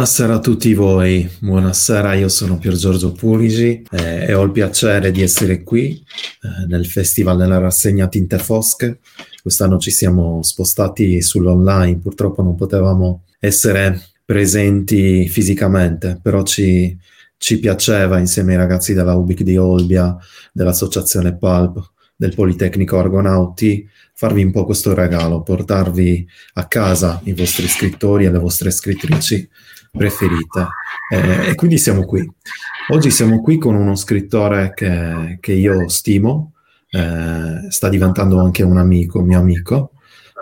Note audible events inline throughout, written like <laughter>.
Buonasera a tutti voi, buonasera, io sono Pier Giorgio Pulisi eh, e ho il piacere di essere qui eh, nel Festival della rassegna Tinte Fosche. Quest'anno ci siamo spostati sull'online, purtroppo non potevamo essere presenti fisicamente, però ci, ci piaceva insieme ai ragazzi della UBIC di Olbia, dell'associazione PALP, del Politecnico Argonauti, farvi un po' questo regalo, portarvi a casa i vostri scrittori e le vostre scrittrici preferite. Eh, e quindi siamo qui. Oggi siamo qui con uno scrittore che, che io stimo, eh, sta diventando anche un amico, mio amico,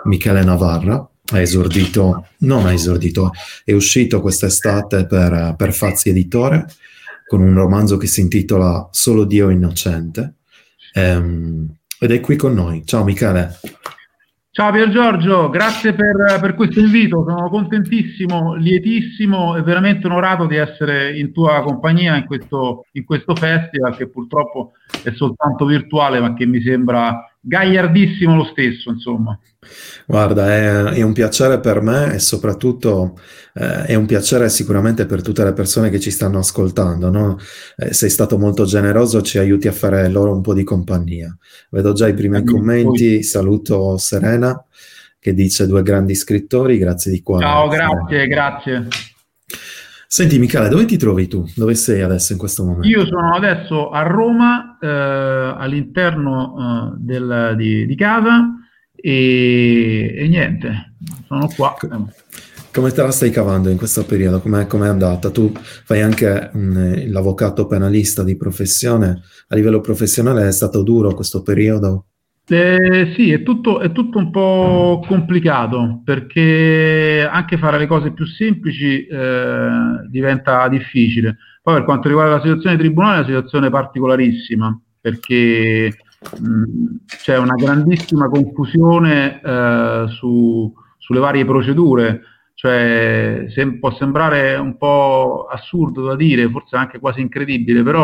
Michele Navarra. Ha esordito, non ha esordito, è uscito quest'estate per, per Fazzi Editore con un romanzo che si intitola Solo Dio Innocente. Um, ed è qui con noi. Ciao Michele. Ciao Pier Giorgio, grazie per, per, questo invito, sono contentissimo, lietissimo e veramente onorato di essere in tua compagnia in questo, in questo festival che purtroppo è soltanto virtuale ma che mi sembra gagliardissimo lo stesso, insomma. Guarda, è, è un piacere per me e soprattutto eh, è un piacere sicuramente per tutte le persone che ci stanno ascoltando. No? Eh, sei stato molto generoso, ci aiuti a fare loro un po' di compagnia. Vedo già i primi commenti, saluto Serena che dice due grandi scrittori, grazie di cuore. Ciao, grazie, grazie. Senti Michele, dove ti trovi tu? Dove sei adesso in questo momento? Io sono adesso a Roma, eh, all'interno eh, del, di, di, casa e, e, niente, sono qua. Come te la stai cavando in questo periodo? Com'è, com'è andata? Tu fai anche um, l'avvocato penalista di professione. A livello professionale è stato duro questo periodo? Eh, sì, è tutto, è tutto, un po' complicato perché anche fare le cose più semplici eh, diventa difficile. Poi per quanto riguarda la situazione tribunale è una situazione particolarissima perché mh, c'è una grandissima confusione eh, su, sulle varie procedure cioè sem- può sembrare un po' assurdo da dire, forse anche quasi incredibile, però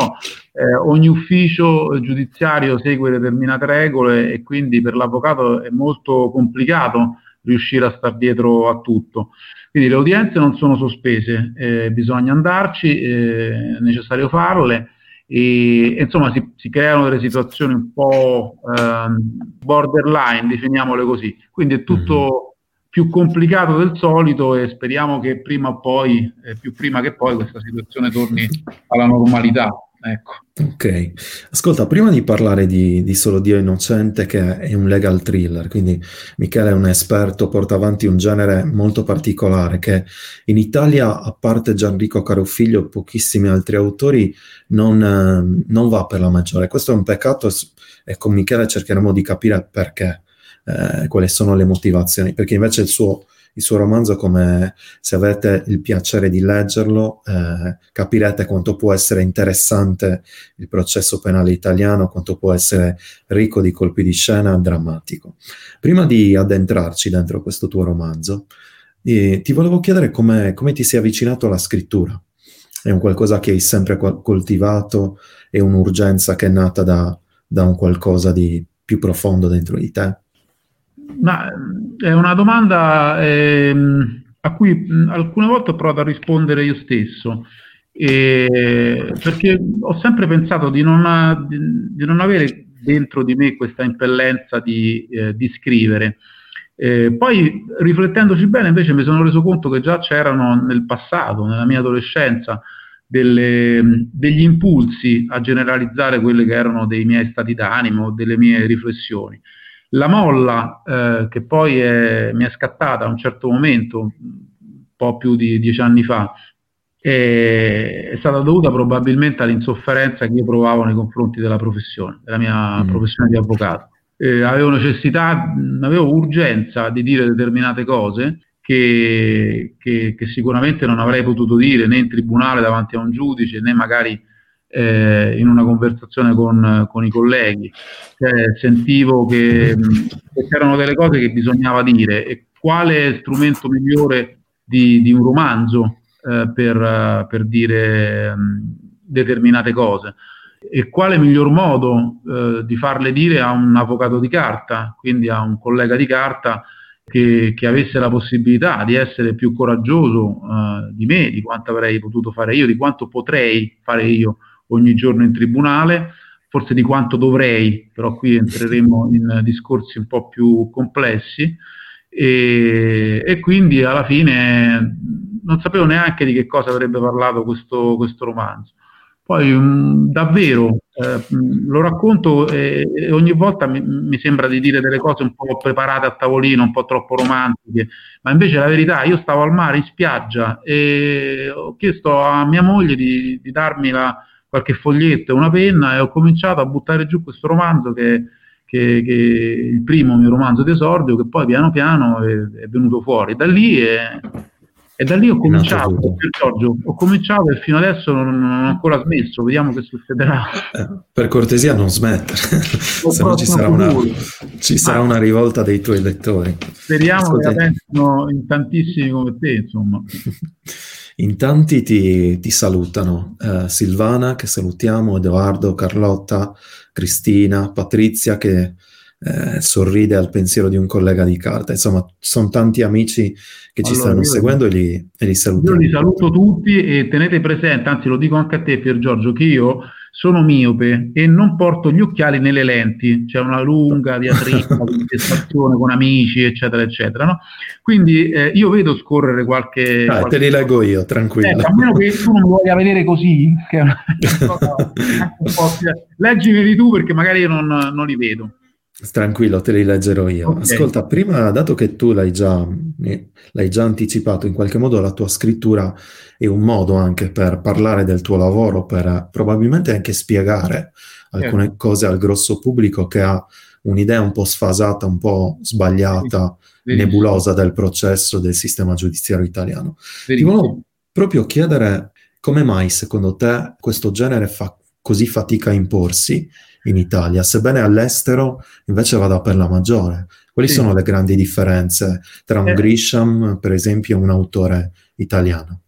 eh, ogni ufficio giudiziario segue determinate regole e quindi per l'avvocato è molto complicato riuscire a star dietro a tutto. Quindi le udienze non sono sospese, eh, bisogna andarci, eh, è necessario farle e, insomma si, si, creano delle situazioni un po' ehm, borderline, definiamole così. Quindi è tutto... Più complicato del solito e speriamo che prima o poi, eh, più prima che poi, questa situazione torni alla normalità. Ecco. Ok, ascolta, prima di parlare di, di, Solo Dio Innocente, che è un legal thriller, quindi Michele è un esperto, porta avanti un genere molto particolare che in Italia, a parte Gianrico Carofiglio e pochissimi altri autori, non, eh, non va per la maggiore. Questo è un peccato e con Michele cercheremo di capire perché eh, quali sono le motivazioni, perché invece il suo, il suo, romanzo, come se avete il piacere di leggerlo, eh, capirete quanto può essere interessante il processo penale italiano, quanto può essere ricco di colpi di scena, drammatico. Prima di addentrarci dentro questo tuo romanzo, eh, ti volevo chiedere come, ti sei avvicinato alla scrittura. È un qualcosa che hai sempre coltivato? È un'urgenza che è nata da, da un qualcosa di più profondo dentro di te? Ma è una domanda ehm, a cui mh, alcune volte ho provato a rispondere io stesso, eh, perché ho sempre pensato di non, di, di non, avere dentro di me questa impellenza di, eh, di scrivere. Eh, poi riflettendoci bene invece mi sono reso conto che già c'erano nel passato, nella mia adolescenza, delle, degli impulsi a generalizzare quelli che erano dei miei stati d'animo, delle mie riflessioni. La molla, eh, che poi è, mi è scattata a un certo momento, un po' più di dieci anni fa, è, è stata dovuta probabilmente all'insofferenza che io provavo nei confronti della professione, della mia mm. professione di avvocato. Eh, avevo necessità, avevo urgenza di dire determinate cose che, che, che, sicuramente non avrei potuto dire né in tribunale davanti a un giudice né magari eh, in una conversazione con, con i colleghi, cioè, sentivo che, che, c'erano delle cose che bisognava dire. E quale strumento migliore di, di un romanzo eh, per, per, dire um, determinate cose? E quale miglior modo eh, di farle dire a un avvocato di carta, quindi a un collega di carta che, che, avesse la possibilità di essere più coraggioso uh, di me, di quanto avrei potuto fare io, di quanto potrei fare io ogni giorno in tribunale, forse di quanto dovrei, però qui entreremo in discorsi un po' più complessi. E, e, quindi alla fine non sapevo neanche di che cosa avrebbe parlato questo, questo romanzo. Poi mh, mm, davvero eh, mm, lo racconto e, e ogni volta mi, mi, sembra di dire delle cose un po' preparate a tavolino, un po' troppo romantiche, ma invece la verità, io stavo al mare in spiaggia e ho chiesto a mia moglie di, di darmi la, qualche foglietto e una penna e ho cominciato a buttare giù questo romanzo che, che, che il primo mio romanzo d'esordio che poi piano piano è, è venuto fuori. Da lì è, e da lì ho cominciato, Giorgio, ho cominciato e fino adesso non, non, ho ancora smesso, vediamo che succederà. Eh, per cortesia non smettere, <laughs> se no ci sarà, una, ci sarà ah. una, rivolta dei tuoi lettori. Speriamo Ascolta. che la pensino in tantissimi come te, insomma. <laughs> In tanti ti, ti salutano, uh, Silvana che salutiamo, Edoardo, Carlotta, Cristina, Patrizia che eh, sorride al pensiero di un collega di carta. Insomma, sono tanti amici che ci allora, stanno seguendo e li, e li salutiamo. Io li saluto tutti e tenete presente, anzi lo dico anche a te Pier Giorgio, che io sono miope e non porto gli occhiali nelle lenti, c'è una lunga <laughs> diatriba, contestazione con amici, eccetera, eccetera. No? Quindi eh, io vedo scorrere qualche... Ah, qualche... te li leggo io, tranquillo. Eh, a meno che tu non mi voglia vedere così, che è una <laughs> cosa un po'... Leggimeli tu perché magari io non, non li vedo. Tranquillo, te li leggerò io. Okay. Ascolta, prima, dato che tu l'hai già, l'hai già anticipato, in qualche modo la tua scrittura è un modo anche per parlare del tuo lavoro, per probabilmente anche spiegare alcune yeah. cose al grosso pubblico che ha un'idea un po' sfasata, un po' sbagliata, Verissimo. nebulosa del processo del sistema giudiziario italiano. Verissimo. Ti volevo proprio chiedere come mai secondo te questo genere fa così fatica a imporsi in Italia, sebbene all'estero invece vada per la maggiore. Quali sì. sono le grandi differenze tra un eh. Grisham, per esempio, e un autore italiano?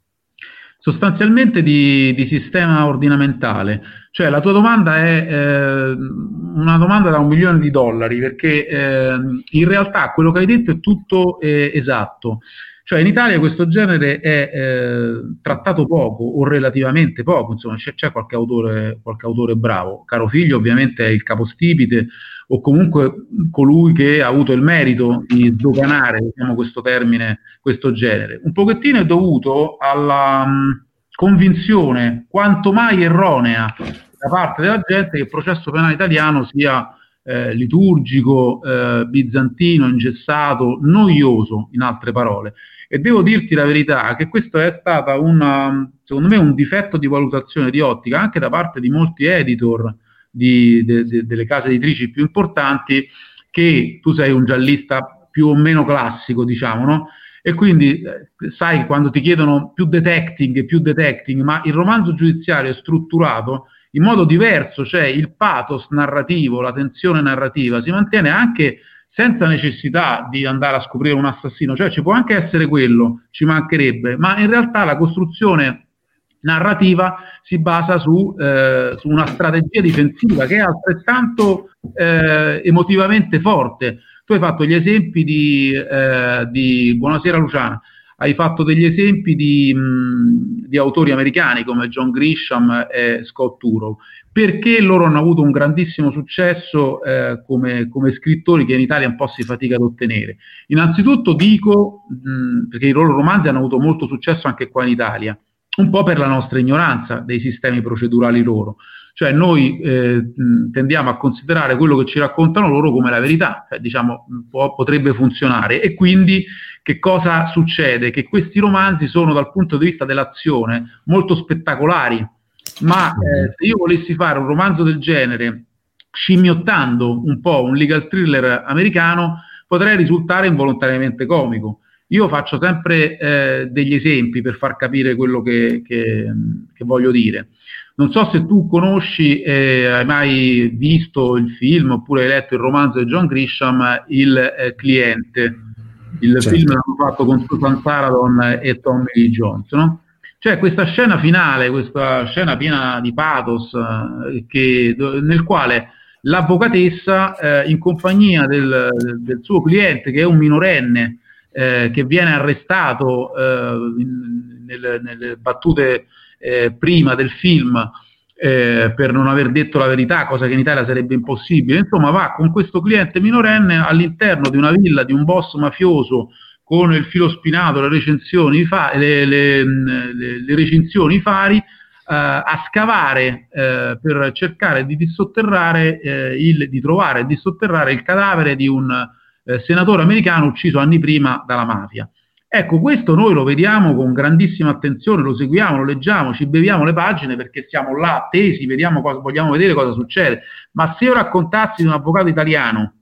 Sostanzialmente di, di, sistema ordinamentale, cioè la tua domanda è eh, una domanda da un milione di dollari, perché eh, in realtà quello che hai detto è tutto eh, esatto. Cioè in Italia questo genere è eh, trattato poco o relativamente poco, insomma c'è, c'è qualche, autore, qualche, autore, bravo. Caro figlio ovviamente è il capostipite o comunque colui che ha avuto il merito di sdoganare, diciamo questo termine, questo genere. Un pochettino è dovuto alla mh, convinzione quanto mai erronea da parte della gente che il processo penale italiano sia eh, liturgico, eh, bizantino, ingessato, noioso, in altre parole. E devo dirti la verità che questo è stato una, secondo me un difetto di valutazione di ottica anche da parte di molti editor di, de, de, delle case editrici più importanti che tu sei un giallista più o meno classico, diciamo, no? E quindi eh, sai quando ti chiedono più detecting e più detecting, ma il romanzo giudiziario è strutturato in modo diverso, cioè il pathos narrativo, la tensione narrativa si mantiene anche senza necessità di andare a scoprire un assassino, cioè ci può anche essere quello, ci mancherebbe, ma in realtà la costruzione narrativa si basa su, eh, su una strategia difensiva che è altrettanto eh, emotivamente forte. Tu hai fatto gli esempi di, eh, di Buonasera Luciana, hai fatto degli esempi di, di, autori americani come John Grisham e Scott Turow perché loro hanno avuto un grandissimo successo eh, come, come, scrittori che in Italia un po' si fatica ad ottenere. Innanzitutto dico, mh, perché i loro romanzi hanno avuto molto successo anche qua in Italia, un po' per la nostra ignoranza dei sistemi procedurali loro. Cioè noi eh, tendiamo a considerare quello che ci raccontano loro come la verità, cioè, diciamo, può, potrebbe funzionare. E quindi che cosa succede? Che questi romanzi sono dal punto di vista dell'azione molto spettacolari, ma eh, se io volessi fare un romanzo del genere scimmiottando un po' un legal thriller americano, potrei risultare involontariamente comico. Io faccio sempre eh, degli esempi per far capire quello che, che, che voglio dire. Non so se tu conosci, eh, hai mai visto il film oppure hai letto il romanzo di John Grisham, Il eh, cliente. Il certo. film l'hanno fatto con Susan Saradon e Tommy Lee Jones, no? Cioè questa scena finale, questa scena piena di pathos, eh, che, nel quale l'avvocatessa eh, in compagnia del, del, suo cliente che è un minorenne eh, che viene arrestato eh, nelle, nelle, battute eh, prima del film eh, per non aver detto la verità, cosa che in Italia sarebbe impossibile. Insomma, va con questo cliente minorenne all'interno di una villa di un boss mafioso con il filo spinato, le recensioni, fa, le, le, le, recinzioni, fari, Uh, a scavare uh, per cercare di dissotterrare uh, il, di trovare e dissotterrare il cadavere di un senatore americano ucciso anni prima dalla mafia. Ecco, questo noi lo vediamo con grandissima attenzione, lo seguiamo, lo leggiamo, ci beviamo le pagine perché siamo là attesi, vediamo cosa, vogliamo vedere cosa succede. Ma se io raccontassi di un avvocato italiano,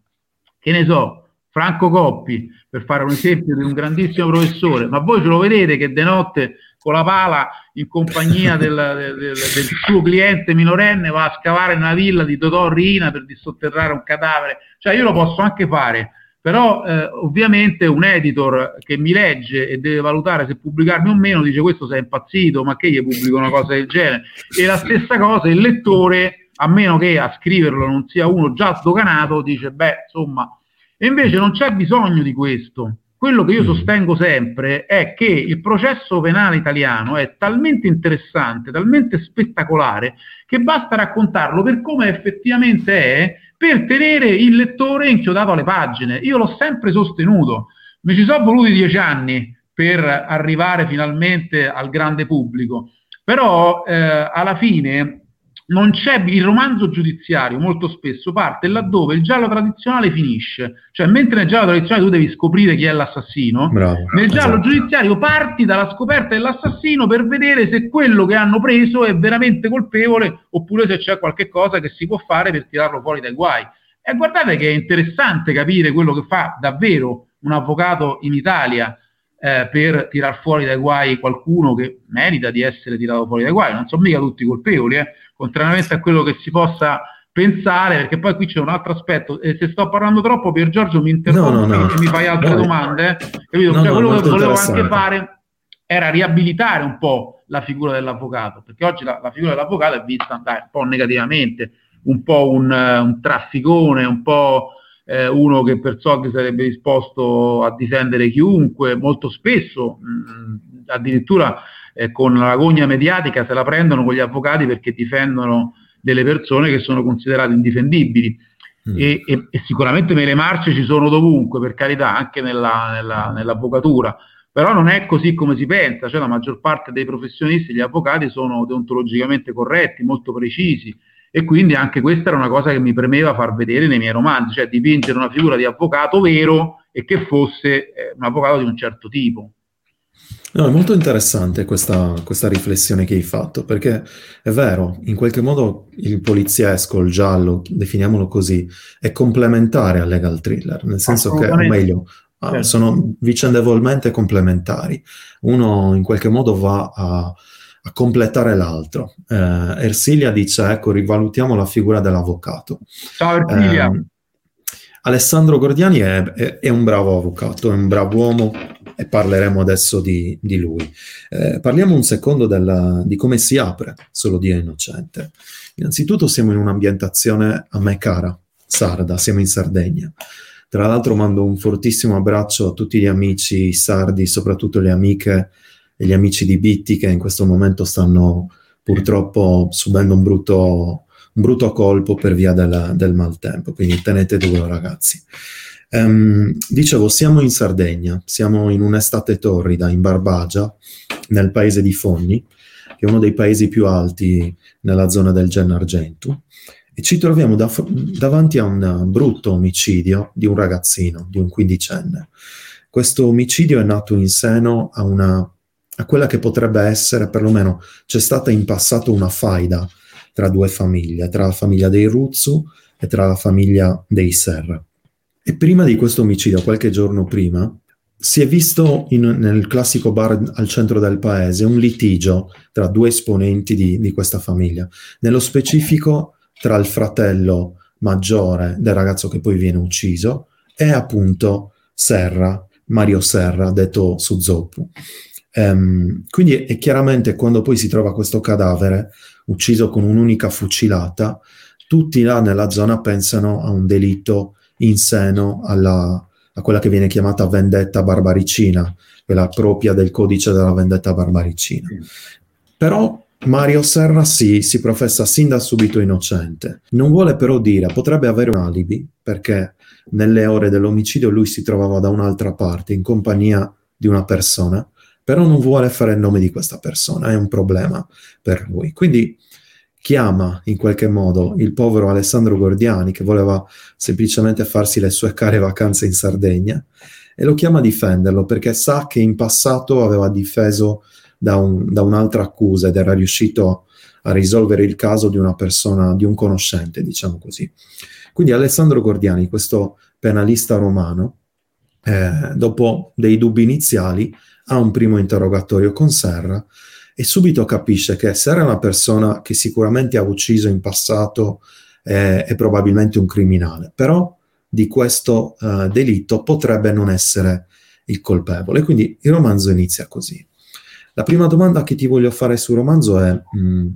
che ne so, Franco Coppi, per fare un esempio di un grandissimo professore, ma voi ce lo vedete che de notte con la pala in compagnia del, del, del, suo cliente minorenne va a scavare nella villa di Totò Rina per dissotterrare un cadavere, cioè io lo posso anche fare però eh, ovviamente un editor che mi legge e deve valutare se pubblicarmi o meno dice questo sei impazzito, ma che gli pubblico una cosa del genere? E la stessa cosa il lettore, a meno che a scriverlo non sia uno già sdoganato, dice beh insomma, e invece non c'è bisogno di questo. Quello che io mm. sostengo sempre è che il processo penale italiano è talmente interessante, talmente spettacolare, che basta raccontarlo per come effettivamente è per tenere il lettore inchiodato alle pagine. Io l'ho sempre sostenuto, mi ci sono voluti dieci anni per arrivare finalmente al grande pubblico, però eh, alla fine non c'è il romanzo giudiziario molto spesso parte laddove il giallo tradizionale finisce, cioè mentre nel giallo tradizionale tu devi scoprire chi è l'assassino, Bravo, nel giallo esatto. giudiziario parti dalla scoperta dell'assassino per vedere se quello che hanno preso è veramente colpevole oppure se c'è qualche cosa che si può fare per tirarlo fuori dai guai. E guardate che è interessante capire quello che fa davvero un avvocato in Italia eh, per tirar fuori dai guai qualcuno che merita di essere tirato fuori dai guai, non sono mica tutti colpevoli, eh contrariamente a quello che si possa pensare, perché poi qui c'è un altro aspetto, e se sto parlando troppo Pier Giorgio mi interrompe no, no, no. e mi fai altre domande, capito? cioè, quello che volevo anche fare era riabilitare un po' la figura dell'avvocato, perché oggi la, la figura dell'avvocato è vista dai, un po' negativamente, un po' un, un trafficone, un po' eh, uno che per soldi sarebbe disposto a difendere chiunque, molto spesso mh, addirittura eh, con la gogna mediatica se la prendono con gli avvocati perché difendono delle persone che sono considerate indifendibili. Mm. E, e, e, sicuramente nelle marce ci sono dovunque, per carità, anche nella, nella, nell'avvocatura, però non è così come si pensa, cioè la maggior parte dei professionisti, gli avvocati, sono deontologicamente corretti, molto precisi e quindi anche questa era una cosa che mi premeva far vedere nei miei romanzi, cioè dipingere una figura di avvocato vero e che fosse eh, un avvocato di un certo tipo. No, è molto interessante questa, questa, riflessione che hai fatto, perché è vero, in qualche modo il poliziesco, il giallo, definiamolo così, è complementare al legal thriller, nel senso che, o meglio, ah, certo. sono vicendevolmente complementari. Uno in qualche modo va a, a completare l'altro. Eh, Ersilia dice, ecco, rivalutiamo la figura dell'avvocato. Ciao Ersilia. Eh, Alessandro Gordiani è, è, è, un bravo avvocato, è un bravo uomo e parleremo adesso di, di lui. Eh, parliamo un secondo della, di come si apre Solo Dio Innocente. Innanzitutto siamo in un'ambientazione a me cara, sarda, siamo in Sardegna. Tra l'altro mando un fortissimo abbraccio a tutti gli amici sardi, soprattutto le amiche e gli amici di Bitti che in questo momento stanno purtroppo subendo un brutto brutto colpo per via della, del maltempo, quindi tenete duro ragazzi. Um, dicevo, siamo in Sardegna, siamo in un'estate torrida, in Barbagia, nel paese di Fonni, che è uno dei paesi più alti nella zona del Gennargentu, e ci troviamo da, davanti a un brutto omicidio di un ragazzino, di un quindicenne. Questo omicidio è nato in seno a, una, a quella che potrebbe essere, perlomeno c'è stata in passato una faida tra due famiglie, tra la famiglia dei Ruzzu e tra la famiglia dei Serra. E prima di questo omicidio, qualche giorno prima, si è visto in, nel classico bar al centro del paese un litigio tra due esponenti di, di questa famiglia, nello specifico tra il fratello maggiore del ragazzo che poi viene ucciso e appunto Serra, Mario Serra, detto Suzoppu. Um, quindi è chiaramente quando poi si trova questo cadavere ucciso con un'unica fucilata, tutti là nella zona pensano a un delitto in seno alla, a quella che viene chiamata vendetta barbaricina, quella propria del codice della vendetta barbaricina. Però Mario Serra sì, si professa sin da subito innocente. Non vuole però dire, potrebbe avere un alibi, perché nelle ore dell'omicidio lui si trovava da un'altra parte, in compagnia di una persona, però non vuole fare il nome di questa persona, è un problema per lui. Quindi chiama in qualche modo il povero Alessandro Gordiani, che voleva semplicemente farsi le sue care vacanze in Sardegna, e lo chiama a difenderlo perché sa che in passato aveva difeso da, un, da un'altra accusa ed era riuscito a risolvere il caso di una persona, di un conoscente, diciamo così. Quindi Alessandro Gordiani, questo penalista romano, eh, dopo dei dubbi iniziali, ha un primo interrogatorio con Serra e subito capisce che Serra è una persona che sicuramente ha ucciso in passato eh, è probabilmente un criminale, però di questo eh, delitto potrebbe non essere il colpevole. Quindi il romanzo inizia così. La prima domanda che ti voglio fare sul romanzo è mh, mm,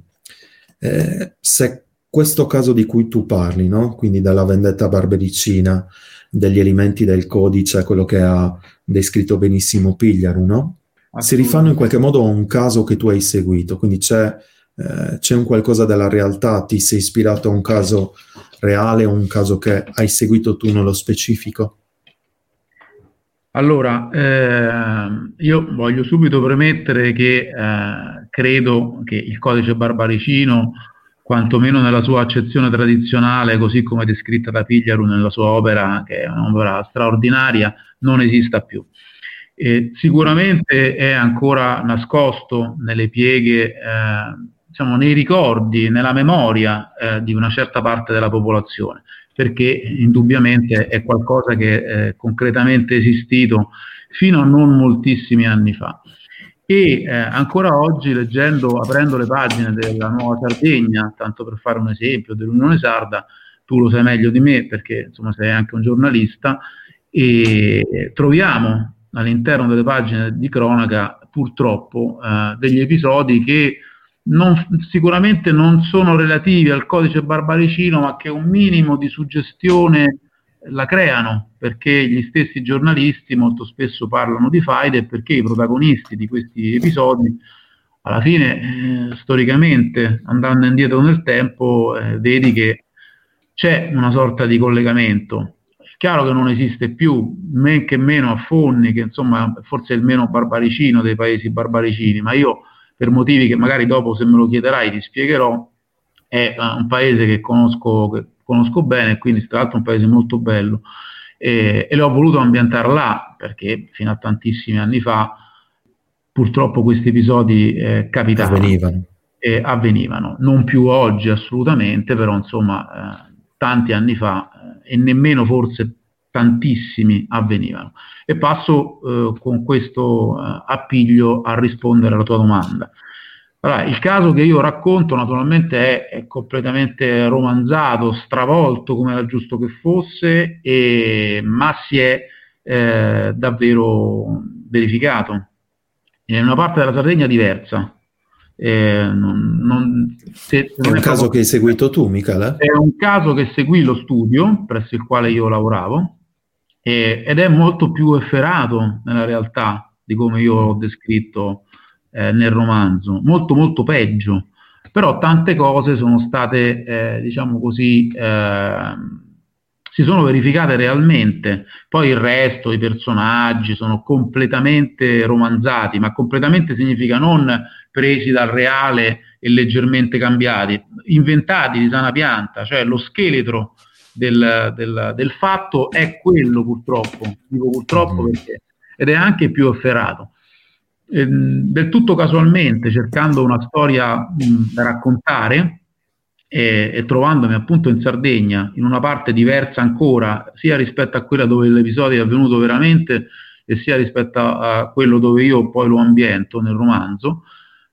eh, se questo caso di cui tu parli, no? quindi della vendetta barbericina, degli elementi del codice, quello che ha descritto benissimo Pigliaru, no? si rifanno in qualche modo a un caso che tu hai seguito, quindi c'è, eh, c'è un qualcosa della realtà, ti sei ispirato a un caso reale o un caso che hai seguito tu nello specifico? Allora, eh, io voglio subito premettere che eh, credo che il codice barbaricino, quantomeno nella sua accezione tradizionale, così come descritta da Pigliaru nella sua opera, che è un'opera straordinaria, non esista più. E sicuramente è ancora nascosto nelle pieghe, eh, diciamo, nei ricordi, nella memoria eh, di una certa parte della popolazione perché indubbiamente è qualcosa che è concretamente esistito fino a non moltissimi anni fa. E eh, ancora oggi, leggendo, aprendo le pagine della Nuova Sardegna, tanto per fare un esempio, dell'Unione Sarda, tu lo sai meglio di me perché insomma sei anche un giornalista, e troviamo all'interno delle pagine di cronaca purtroppo eh, degli episodi che non, sicuramente non sono relativi al codice barbaricino, ma che un minimo di suggestione la creano, perché gli stessi giornalisti molto spesso parlano di faide perché i protagonisti di questi episodi, alla fine, eh, storicamente, andando indietro nel tempo, eh, vedi che c'è una sorta di collegamento. È chiaro che non esiste più, men che meno a Fonni, che insomma forse è il meno barbaricino dei paesi barbaricini, ma io per motivi che magari dopo se me lo chiederai ti spiegherò, è uh, un paese che conosco, conosco bene, quindi tra l'altro è un paese molto bello e, e l'ho voluto ambientare là perché fino a tantissimi anni fa purtroppo questi episodi eh, capitavano. Avvenivano. E avvenivano, non più oggi assolutamente, però insomma eh, tanti anni fa eh, e nemmeno forse tantissimi avvenivano. E passo eh, con questo eh, appiglio a rispondere alla tua domanda. Allora, il caso che io racconto naturalmente è, è completamente romanzato, stravolto come era giusto che fosse, e, ma si è eh, davvero verificato. In una parte della Sardegna diversa, eh, non, non, se, è un è caso che hai seguito tu, Michele? È un caso che seguì lo studio presso il quale io lavoravo eh, ed è molto più efferato nella realtà di come io l'ho descritto eh, nel romanzo, molto molto peggio, però tante cose sono state, eh, diciamo così, ehm, si sono verificate realmente, poi il resto, i personaggi sono completamente romanzati, ma completamente significa non presi dal reale e leggermente cambiati, inventati di sana pianta, cioè lo scheletro del, del, del fatto è quello purtroppo, dico purtroppo mm-hmm. perché, ed è anche più efferato. Eh, del tutto casualmente, cercando una storia mh, da raccontare e, e, trovandomi appunto in Sardegna, in una parte diversa ancora, sia rispetto a quella dove l'episodio è avvenuto veramente, e sia rispetto a, a quello dove io poi lo ambiento nel romanzo,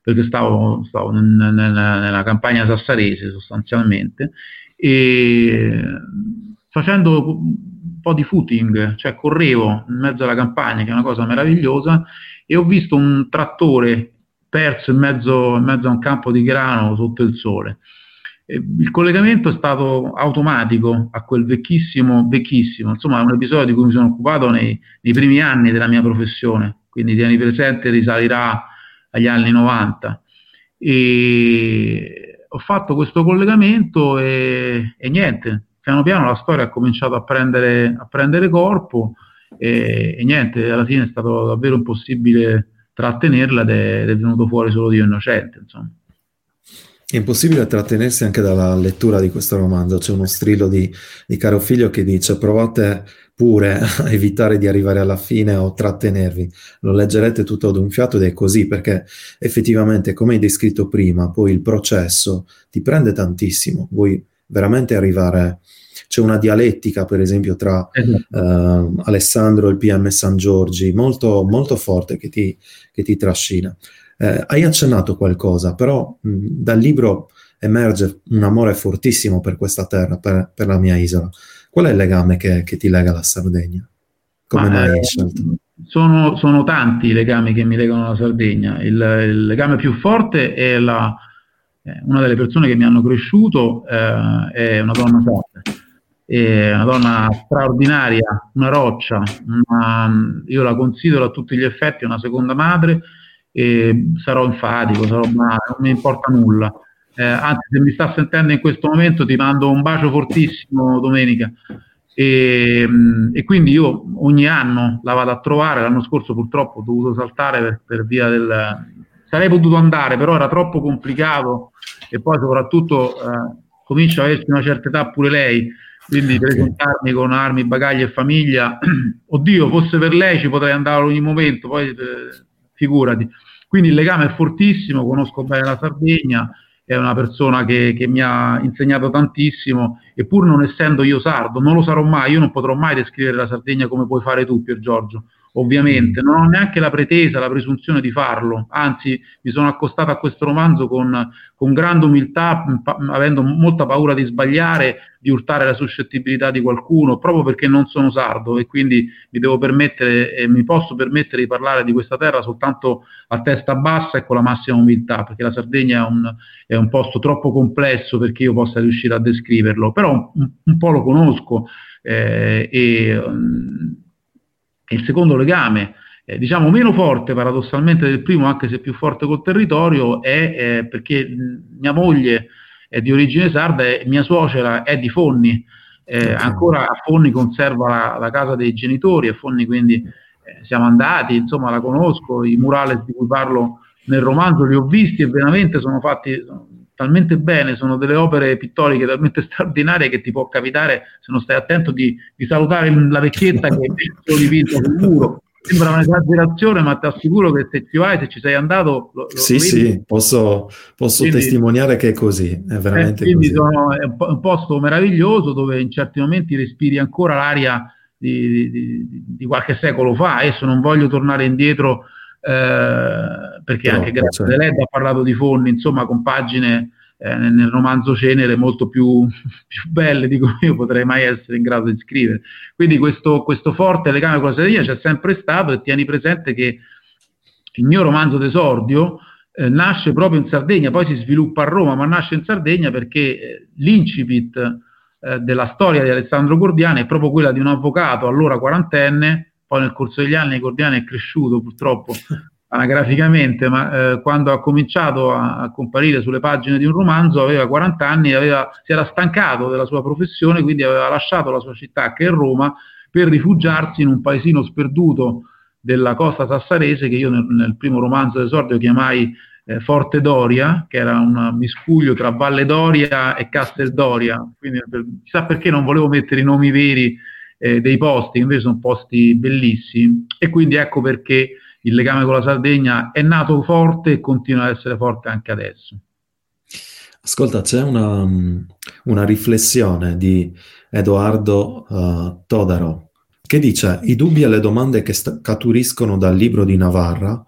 perché stavo, stavo nella, nella campagna sassarese sostanzialmente, e facendo un po' di footing, cioè correvo in mezzo alla campagna, che è una cosa meravigliosa, e ho visto un trattore perso in mezzo, in mezzo a un campo di grano sotto il sole. il collegamento è stato automatico a quel vecchissimo, vecchissimo, insomma è un episodio di cui mi sono occupato nei, nei primi anni della mia professione, quindi tieni presente risalirà agli anni 90. E ho fatto questo collegamento e, e niente, piano piano la storia ha cominciato a prendere, a prendere corpo e, e, niente, alla fine è stato davvero impossibile trattenerla ed è, ed è venuto fuori solo Dio innocente, insomma. È impossibile trattenersi anche dalla lettura di questo romanzo. C'è uno strillo di, di caro figlio che dice: Provate pure a evitare di arrivare alla fine o trattenervi. Lo leggerete tutto ad un fiato ed è così perché effettivamente, come hai descritto prima, poi il processo ti prende tantissimo. Vuoi veramente arrivare. C'è una dialettica, per esempio, tra esatto. uh, Alessandro e il PM San Giorgi, molto, molto forte che ti, che ti trascina. Eh, hai accennato qualcosa, però mh, dal libro emerge un amore fortissimo per questa terra, per, per la mia isola. Qual è il legame che, che ti lega alla Sardegna? Come Ma, mai hai eh, scelto? Sono, sono, tanti i legami che mi legano alla Sardegna. Il, il legame più forte è la, eh, una delle persone che mi hanno cresciuto, eh, è una donna forte, è una donna straordinaria, una roccia, una, io la considero a tutti gli effetti una seconda madre e sarò enfatico, sarò male, non mi importa nulla. Eh, anzi, se mi sta sentendo in questo momento ti mando un bacio fortissimo domenica. E, e, quindi io ogni anno la vado a trovare, l'anno scorso purtroppo ho dovuto saltare per, per via del... sarei potuto andare, però era troppo complicato e poi soprattutto eh, comincia ad averci una certa età pure lei, quindi presentarmi con armi, bagagli e famiglia, <clears throat> oddio, fosse per lei ci potrei andare ogni momento, poi eh, figurati. Quindi il legame è fortissimo, conosco bene la Sardegna, è una persona che, che, mi ha insegnato tantissimo e pur non essendo io sardo, non lo sarò mai, io non potrò mai descrivere la Sardegna come puoi fare tu Pier Giorgio, ovviamente, non ho neanche la pretesa, la presunzione di farlo, anzi mi sono accostato a questo romanzo con, con grande umiltà, pa- avendo molta paura di sbagliare, di urtare la suscettibilità di qualcuno, proprio perché non sono sardo e quindi mi devo permettere e mi posso permettere di parlare di questa terra soltanto a testa bassa e con la massima umiltà, perché la Sardegna è un, è un posto troppo complesso perché io possa riuscire a descriverlo, però un, un po' lo conosco eh, e... Um, il secondo legame, eh, diciamo meno forte paradossalmente del primo, anche se più forte col territorio, è eh, perché mia moglie è di origine sarda e mia suocera è di Fonni. Eh, ancora a Fonni conserva la, la, casa dei genitori e Fonni quindi eh, siamo andati, insomma la conosco, i murales di cui parlo nel romanzo li ho visti e veramente sono fatti talmente bene, sono delle opere pittoriche talmente <laughs> straordinarie che ti può capitare, se non stai attento, di, di salutare la vecchietta che è messo dipinto sul muro. Sembra un'esagerazione, ma ti assicuro che se ci vai, se ci sei andato... Lo, sì, lo sì, posso, posso quindi, testimoniare che è così, è veramente eh, quindi così. Sono, è un posto meraviglioso dove in certi momenti respiri ancora l'aria di, di, di qualche secolo fa. Adesso non voglio tornare indietro eh, perché Però, anche grazie certo. Led ha parlato di fondi, insomma, con pagine eh, nel romanzo Cenere molto più, <laughs> più, belle di come io potrei mai essere in grado di scrivere. Quindi questo, questo forte legame con la Sardegna c'è sempre stato e tieni presente che il mio romanzo d'esordio eh, nasce proprio in Sardegna, poi si sviluppa a Roma, ma nasce in Sardegna perché eh, l'incipit eh, della storia di Alessandro Gordiani è proprio quella di un avvocato allora quarantenne poi nel corso degli anni Cordiani è cresciuto purtroppo <laughs> anagraficamente, ma eh, quando ha cominciato a, a, comparire sulle pagine di un romanzo aveva 40 anni, aveva, si era stancato della sua professione, quindi aveva lasciato la sua città che è Roma per rifugiarsi in un paesino sperduto della costa sassarese che io nel, nel primo romanzo d'esordio chiamai eh, Forte Doria, che era un miscuglio tra Valle Doria e Castel Doria, quindi per, chissà perché non volevo mettere i nomi veri eh, dei posti, invece sono posti bellissimi e quindi ecco perché il legame con la Sardegna è nato forte e continua ad essere forte anche adesso. Ascolta, c'è una, una riflessione di Edoardo uh, Todaro che dice i dubbi e le domande che scaturiscono dal libro di Navarra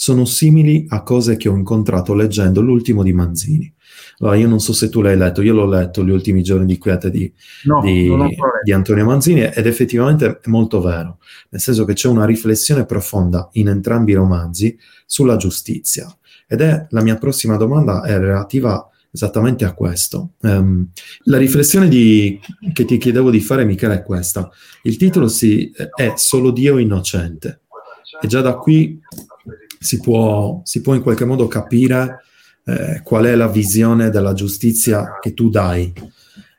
sono simili a cose che ho incontrato leggendo l'ultimo di Manzini. Allora, io non so se tu l'hai letto, io l'ho letto gli ultimi giorni di quiete di, no, di, di Antonio Manzini ed effettivamente è molto vero, nel senso che c'è una riflessione profonda in entrambi i romanzi sulla giustizia. Ed è la mia prossima domanda è relativa esattamente a questo. Um, la riflessione di, che ti chiedevo di fare, Michele, è questa. Il titolo si, è Solo Dio innocente. E già da qui si può, si può in qualche modo capire eh, qual è la visione della giustizia che tu dai.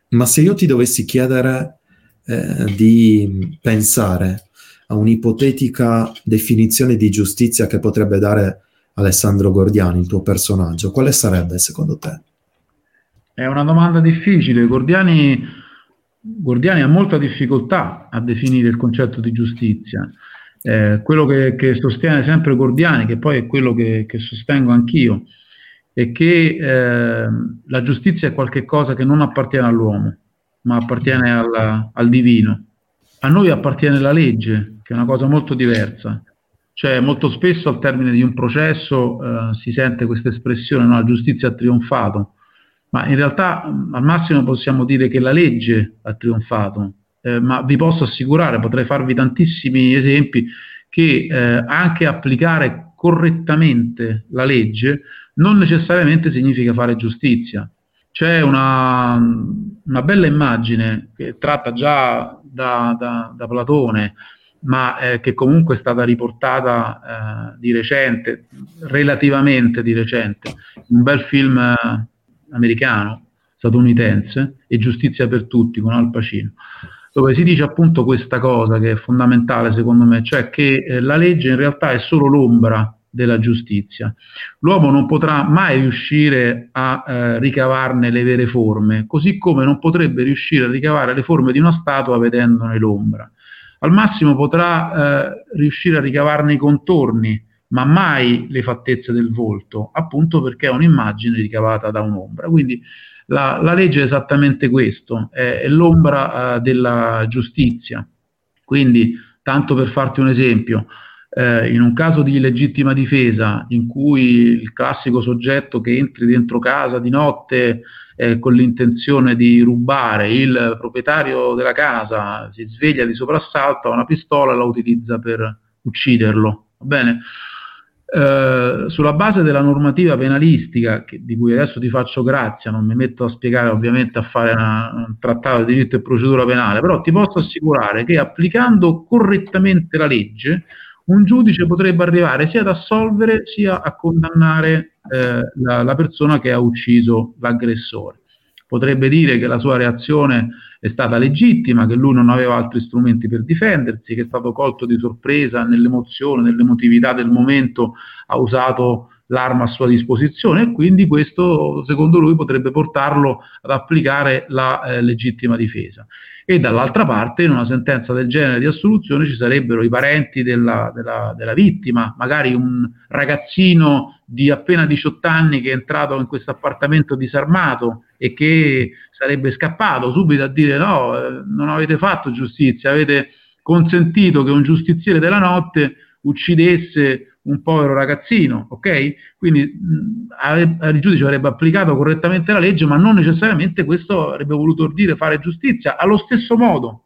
Ma se io ti dovessi chiedere eh, di pensare a un'ipotetica definizione di giustizia che potrebbe dare Alessandro Gordiani, il tuo personaggio, quale sarebbe secondo te? È una domanda difficile. Gordiani, Gordiani ha molta difficoltà a definire il concetto di giustizia. Eh, quello che, che, sostiene sempre Gordiani, che poi è quello che, che sostengo anch'io, è che eh, la giustizia è qualcosa che non appartiene all'uomo, ma appartiene al, al divino. A noi appartiene la legge, che è una cosa molto diversa. Cioè, molto spesso al termine di un processo eh, si sente questa espressione, no? la giustizia ha trionfato ma in realtà al massimo possiamo dire che la legge ha trionfato, eh, ma vi posso assicurare, potrei farvi tantissimi esempi, che eh, anche applicare correttamente la legge non necessariamente significa fare giustizia. C'è una, una bella immagine che tratta già da, da, da Platone, ma eh, che comunque è stata riportata eh, di recente, relativamente di recente, un bel film eh, americano, statunitense, e Giustizia per tutti con Al Pacino, dove si dice appunto questa cosa che è fondamentale secondo me, cioè che eh, la legge in realtà è solo l'ombra della giustizia. L'uomo non potrà mai riuscire a eh, ricavarne le vere forme, così come non potrebbe riuscire a ricavare le forme di una statua vedendone l'ombra. Al massimo potrà eh, riuscire a ricavarne i contorni, ma mai le fattezze del volto, appunto perché è un'immagine ricavata da un'ombra. Quindi la, la legge è esattamente questo, è, è l'ombra uh, della giustizia. Quindi, tanto per farti un esempio, eh, in un caso di legittima difesa in cui il classico soggetto che entri dentro casa di notte eh, con l'intenzione di rubare, il proprietario della casa si sveglia di soprassalto, ha una pistola e la utilizza per ucciderlo. Va bene? Eh, sulla base della normativa penalistica, che, di cui adesso ti faccio grazia, non mi metto a spiegare ovviamente a fare una, un trattato di diritto e procedura penale, però ti posso assicurare che applicando correttamente la legge, un giudice potrebbe arrivare sia ad assolvere sia a condannare eh, la, la persona che ha ucciso l'aggressore. Potrebbe dire che la sua reazione è stata legittima, che lui non aveva altri strumenti per difendersi, che è stato colto di sorpresa nell'emozione, nell'emotività del momento, ha usato l'arma a sua disposizione e quindi questo secondo lui potrebbe portarlo ad applicare la eh, legittima difesa. E dall'altra parte in una sentenza del genere di assoluzione ci sarebbero i parenti della, della, della vittima, magari un ragazzino di appena 18 anni che è entrato in questo appartamento disarmato e che sarebbe scappato subito a dire no, eh, non avete fatto giustizia, avete consentito che un giustiziere della notte uccidesse un povero ragazzino, ok? Quindi mh, il giudice avrebbe applicato correttamente la legge, ma non necessariamente questo avrebbe voluto dire fare giustizia. Allo stesso modo,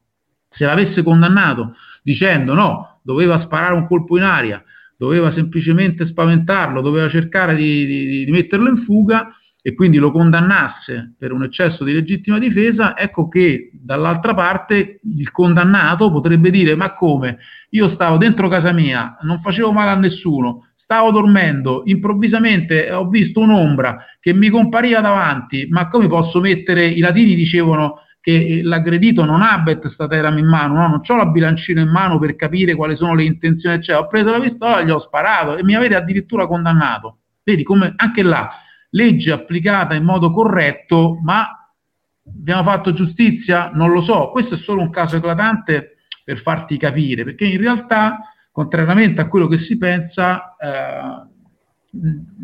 se l'avesse condannato dicendo no, doveva sparare un colpo in aria, doveva semplicemente spaventarlo, doveva cercare di, di, di metterlo in fuga, e quindi lo condannasse per un eccesso di legittima difesa, ecco che dall'altra parte il condannato potrebbe dire ma come? Io stavo dentro casa mia, non facevo male a nessuno, stavo dormendo, improvvisamente ho visto un'ombra che mi compariva davanti, ma come posso mettere, i latini dicevano che l'aggredito non ha bet stateram in mano, no? non ho la bilancina in mano per capire quali sono le intenzioni, cioè ho preso la pistola gli ho sparato e mi avete addirittura condannato. Vedi come anche là legge applicata in modo corretto, ma abbiamo fatto giustizia? Non lo so, questo è solo un caso eclatante per farti capire, perché in realtà, contrariamente a quello che si pensa, eh,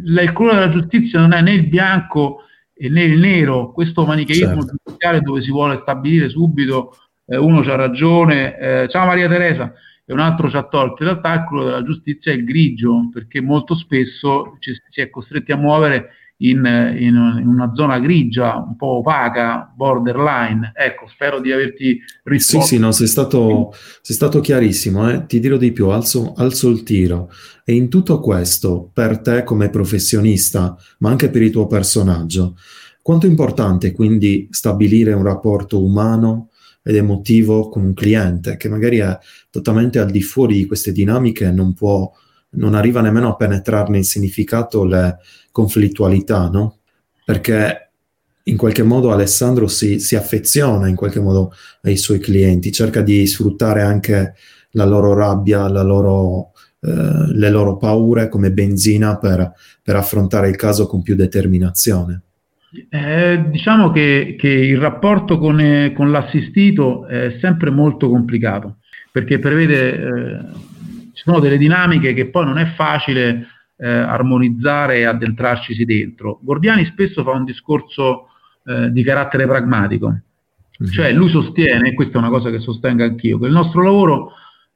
il colore della giustizia non è né il bianco né il nero, questo manicheismo certo. giudiziario dove si vuole stabilire subito eh, uno c'ha ragione, eh, ciao Maria Teresa, e un altro ci ha tolto. In realtà il colore della giustizia è il grigio, perché molto spesso ci, si è costretti a muovere in, in, una zona grigia, un po' opaca, borderline. Ecco, spero di averti risposto. Sì, sì, no, sei stato, sei stato chiarissimo. Eh? Ti dirò di più, alzo, alzo il tiro. E in tutto questo, per te come professionista, ma anche per il tuo personaggio, Quanto è importante quindi stabilire un rapporto umano ed emotivo con un cliente che magari è totalmente al di fuori di queste dinamiche e non può, non arriva nemmeno a penetrarne il significato, le conflittualità, no? Perché in qualche modo Alessandro si, si affeziona in qualche modo ai suoi clienti, cerca di sfruttare anche la loro rabbia, la loro, eh, le loro paure come benzina per, per affrontare il caso con più determinazione. Eh, diciamo che, che, il rapporto con, eh, con, l'assistito è sempre molto complicato perché prevede, eh, ci sono delle dinamiche che poi non è facile eh, armonizzare e addentrarci dentro. Gordiani spesso fa un discorso eh, di carattere pragmatico, mm-hmm. cioè lui sostiene, e questa è una cosa che sostengo anch'io, che il nostro lavoro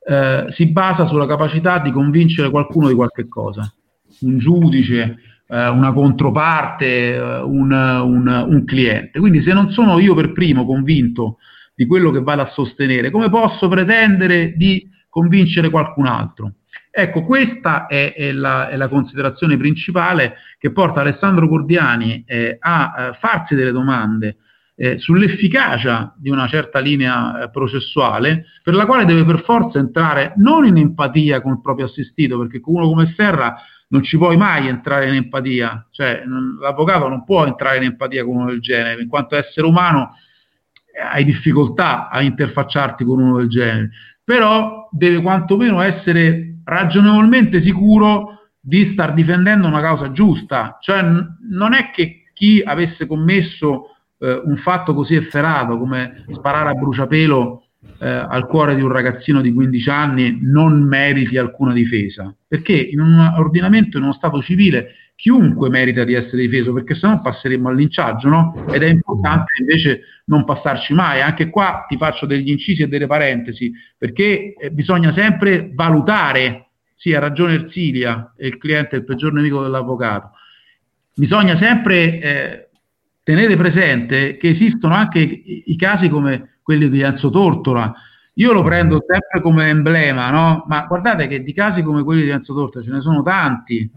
eh, si basa sulla capacità di convincere qualcuno di qualche cosa, un giudice, eh, una controparte, eh, un, un, un, cliente. Quindi se non sono io per primo convinto di quello che vado a sostenere, come posso pretendere di convincere qualcun altro? Ecco, questa è, è, la, è la, considerazione principale che porta Alessandro Cordiani eh, a eh, farsi delle domande eh, sull'efficacia di una certa linea eh, processuale, per la quale deve per forza entrare non in empatia con il proprio assistito, perché con uno come Serra non ci puoi mai entrare in empatia, cioè non, l'avvocato non può entrare in empatia con uno del genere, in quanto essere umano eh, hai difficoltà a interfacciarti con uno del genere, però deve quantomeno essere ragionevolmente sicuro di star difendendo una causa giusta, cioè n- non è che chi avesse commesso eh, un fatto così efferato come sparare a bruciapelo eh, al cuore di un ragazzino di 15 anni non meriti alcuna difesa, perché in un ordinamento, in uno Stato civile, chiunque merita di essere difeso, perché se no passeremmo al linciaggio, no? Ed è importante invece non passarci mai. Anche qua ti faccio degli incisi e delle parentesi, perché eh, bisogna sempre valutare, sì, ha ragione Ersilia, il cliente è il peggior nemico dell'avvocato, bisogna sempre eh, tenere presente che esistono anche i, i casi come quelli di Enzo Tortora. Io lo prendo sempre come emblema, no? Ma guardate che di casi come quelli di Enzo Tortora ce ne sono tanti.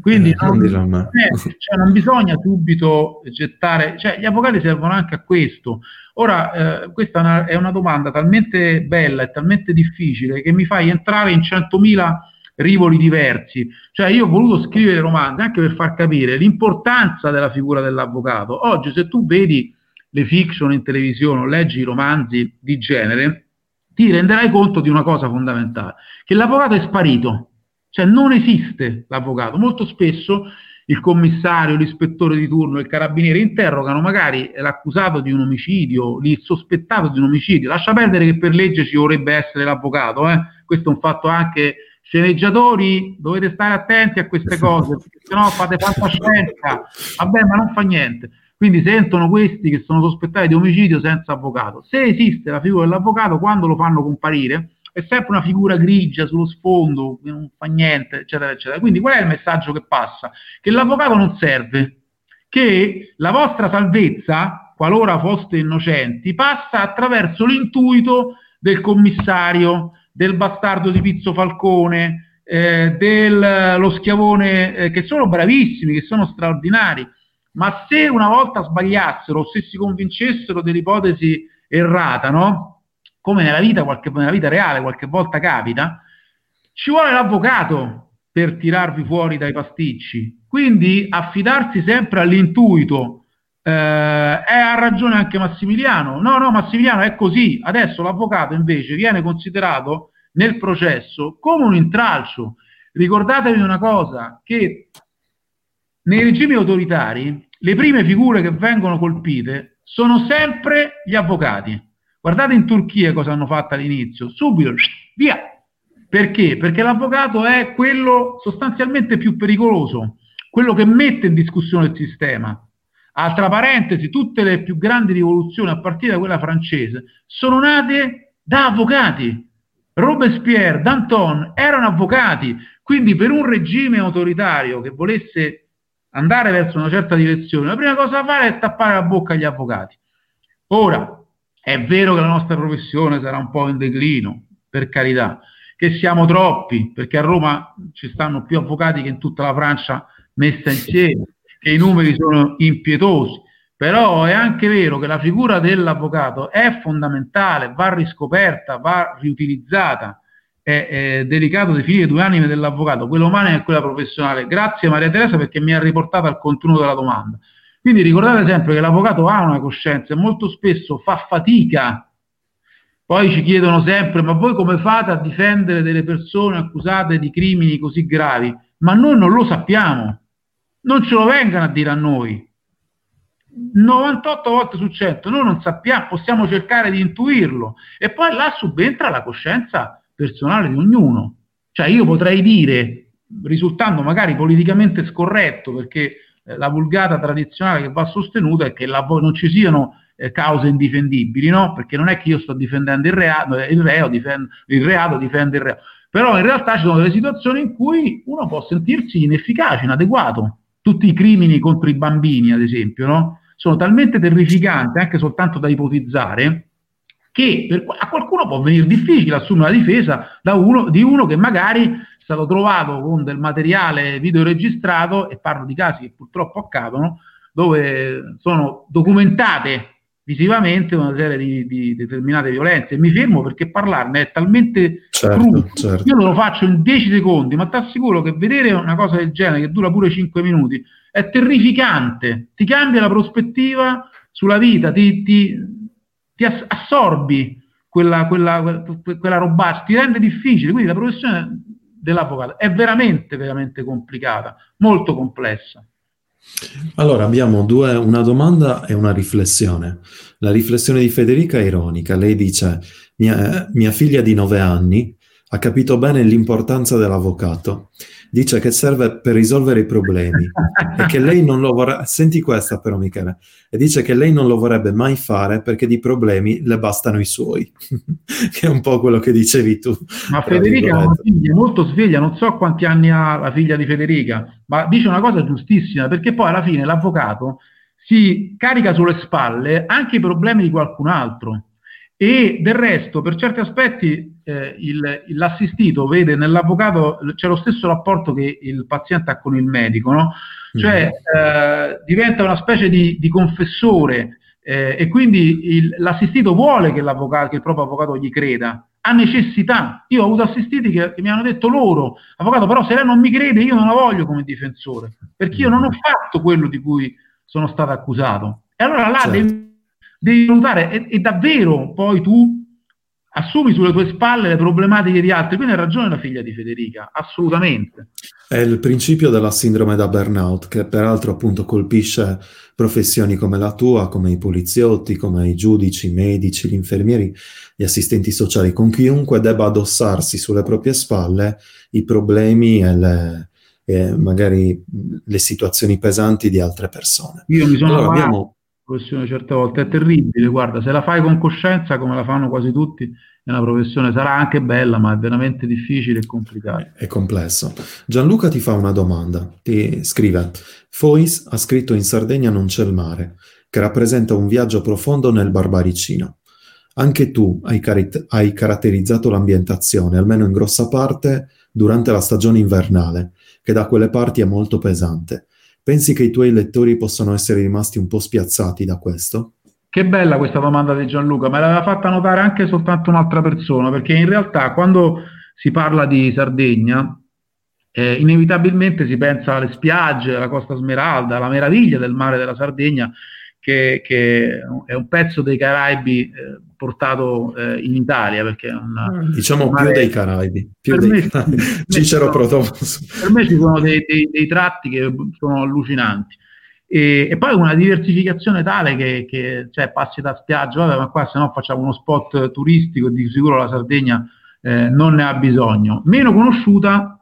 Quindi eh, non, non, eh, cioè non, bisogna subito gettare, cioè gli avvocati servono anche a questo. Ora, eh, questa è una, è una, domanda talmente bella e talmente difficile che mi fai entrare in centomila rivoli diversi. Cioè io ho voluto scrivere romanzi anche per far capire l'importanza della figura dell'avvocato. Oggi se tu vedi le fiction in televisione o leggi i romanzi di genere, ti renderai conto di una cosa fondamentale, che l'avvocato è sparito, cioè non esiste l'avvocato. Molto spesso il commissario, l'ispettore di turno, il carabiniere interrogano magari l'accusato di un omicidio, il sospettato di un omicidio. Lascia perdere che per legge ci dovrebbe essere l'avvocato, eh? questo è un fatto anche sceneggiatori, dovete stare attenti a queste cose, perché sennò fate fantascienza. Vabbè, ma non fa niente. Quindi sentono questi che sono sospettati di omicidio senza avvocato. Se esiste la figura dell'avvocato, quando lo fanno comparire, è sempre una figura grigia sullo sfondo, non fa niente, eccetera, eccetera. Quindi qual è il messaggio che passa? Che l'avvocato non serve, che la vostra salvezza, qualora foste innocenti, passa attraverso l'intuito del commissario, del bastardo di Pizzo Falcone, eh, dello schiavone, eh, che sono bravissimi, che sono straordinari ma se una volta sbagliassero o se si convincessero dell'ipotesi errata, no? Come nella vita, qualche, nella vita reale qualche volta capita, ci vuole l'avvocato per tirarvi fuori dai pasticci. Quindi affidarsi sempre all'intuito. Eh, ha ragione anche Massimiliano. No, no, Massimiliano è così. Adesso l'avvocato invece viene considerato nel processo come un intralcio. Ricordatevi una cosa, che nei regimi autoritari le prime figure che vengono colpite sono sempre gli avvocati. Guardate in Turchia cosa hanno fatto all'inizio, subito, via. Perché? Perché l'avvocato è quello sostanzialmente più pericoloso, quello che mette in discussione il sistema. Altra parentesi, tutte le più grandi rivoluzioni, a partire da quella francese, sono nate da avvocati. Robespierre, Danton erano avvocati, quindi per un regime autoritario che volesse andare verso una certa direzione, la prima cosa da fare è tappare la bocca agli avvocati. Ora, è vero che la nostra professione sarà un po' in declino, per carità, che siamo troppi, perché a Roma ci stanno più avvocati che in tutta la Francia messa insieme, che i numeri sono impietosi, Però è anche vero che la figura dell'avvocato è fondamentale, va riscoperta, va riutilizzata. È, è delicato definire due anime dell'avvocato, quella umana e quella professionale. Grazie Maria Teresa perché mi ha riportato al contenuto della domanda. Quindi ricordate sempre che l'avvocato ha una coscienza e molto spesso fa fatica. Poi ci chiedono sempre, ma voi come fate a difendere delle persone accusate di crimini così gravi? Ma noi non lo sappiamo, non ce lo vengano a dire a noi. 98 volte su 100 noi non sappiamo, possiamo cercare di intuirlo e poi là subentra la coscienza personale di ognuno. Cioè io potrei dire, risultando magari politicamente scorretto, perché eh, la vulgata tradizionale che va sostenuta è che la, non ci siano eh, cause indifendibili, no? Perché non è che io sto difendendo il reato, il, reo difende, il reato difende il reo. Però in realtà ci sono delle situazioni in cui uno può sentirsi inefficace, inadeguato. Tutti i crimini contro i bambini, ad esempio, no? sono talmente terrificanti, anche soltanto da ipotizzare, che per, a qualcuno può venire difficile assumere la difesa uno, di uno che magari stato trovato con del materiale videoregistrato, e parlo di casi che purtroppo accadono, dove sono documentate visivamente una serie di, di determinate violenze. E mi fermo perché parlarne è talmente certo. Certo. Io lo faccio in 10 secondi, ma ti assicuro che vedere una cosa del genere che dura pure 5 minuti è terrificante, ti cambia la prospettiva sulla vita, ti, ti, ti assorbi quella, quella, quella roba, ti rende difficile. Quindi la professione dell'avvocato. È veramente, veramente complicata, molto complessa. Allora abbiamo due, una domanda e una riflessione. La riflessione di Federica è ironica. Lei dice: Mia, mia figlia di nove anni ha capito bene l'importanza dell'avvocato dice che serve per risolvere i problemi <laughs> e che lei non lo vorrebbe, senti questa però Michele, e dice che lei non lo vorrebbe mai fare perché di problemi le bastano i suoi, <laughs> che è un po' quello che dicevi tu. Ma Federica è una figlia molto sveglia, non so quanti anni ha la figlia di Federica, ma dice una cosa giustissima, perché poi alla fine l'avvocato si carica sulle spalle anche i problemi di qualcun altro. E del resto, per certi aspetti, eh, il, l'assistito vede nell'avvocato c'è lo stesso rapporto che il paziente ha con il medico, no? cioè mm. eh, diventa una specie di, di confessore eh, e quindi il, l'assistito vuole che, l'avvocato, che il proprio avvocato gli creda, ha necessità. Io ho avuto assistiti che, che, mi hanno detto loro, avvocato, però se lei non mi crede io non la voglio come difensore, perché io non ho fatto quello di cui sono stato accusato. E allora là certo. devi devi valutare e, e, davvero poi tu assumi sulle tue spalle le problematiche di altri. Quindi ha ragione la figlia di Federica, assolutamente. È il principio della sindrome da burnout, che peraltro appunto colpisce professioni come la tua, come i poliziotti, come i giudici, i medici, gli infermieri, gli assistenti sociali, con chiunque debba addossarsi sulle proprie spalle i problemi e le, e magari le situazioni pesanti di altre persone. Io mi sono allora, abbiamo professione certe volte è terribile, guarda, se la fai con coscienza come la fanno quasi tutti, è una professione, sarà anche bella, ma è veramente difficile e complicata. È complesso. Gianluca ti fa una domanda, ti scrive, Fois ha scritto in Sardegna non c'è il mare, che rappresenta un viaggio profondo nel barbaricino. Anche tu hai, cari- hai caratterizzato l'ambientazione, almeno in grossa parte, durante la stagione invernale, che da quelle parti è molto pesante. Pensi che i tuoi lettori possano essere rimasti un po' spiazzati da questo? Che bella questa domanda di Gianluca, me l'aveva fatta notare anche soltanto un'altra persona, perché in realtà quando si parla di Sardegna, eh, inevitabilmente si pensa alle spiagge, alla Costa Smeralda, alla meraviglia del mare della Sardegna, che, che è un pezzo dei Caraibi eh, portato eh, in Italia perché una, ah, diciamo più dei Caraibi, più dei me, <laughs> Caraibi. Cicero Protomus per me ci sono dei, dei, dei, tratti che sono allucinanti. E, e poi una diversificazione tale che, che cioè, passi da spiaggia vabbè ma qua se no facciamo uno spot turistico di sicuro la Sardegna eh, non ne ha bisogno. Meno conosciuta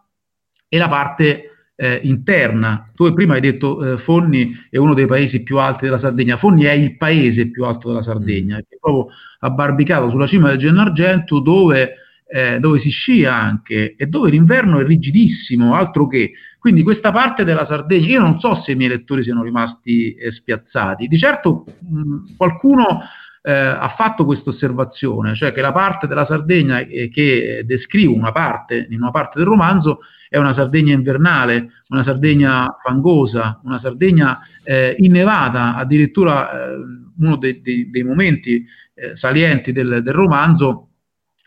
è la parte eh, interna. Tu prima hai detto eh, Forni è uno dei paesi più alti della Sardegna, Forni è il paese più alto della Sardegna, è proprio abbarbicato sulla cima del Gennargentu dove, eh, dove si scia anche e dove l'inverno è rigidissimo, altro che. Quindi questa parte della Sardegna, io non so se i miei lettori siano rimasti eh, spiazzati, di certo mh, qualcuno eh, ha fatto questa osservazione, cioè che la parte della Sardegna eh, che descrivo, una parte, in una parte del romanzo, è una Sardegna invernale, una Sardegna fangosa, una Sardegna eh, innevata, addirittura eh, uno dei, dei, dei momenti eh, salienti del, del, romanzo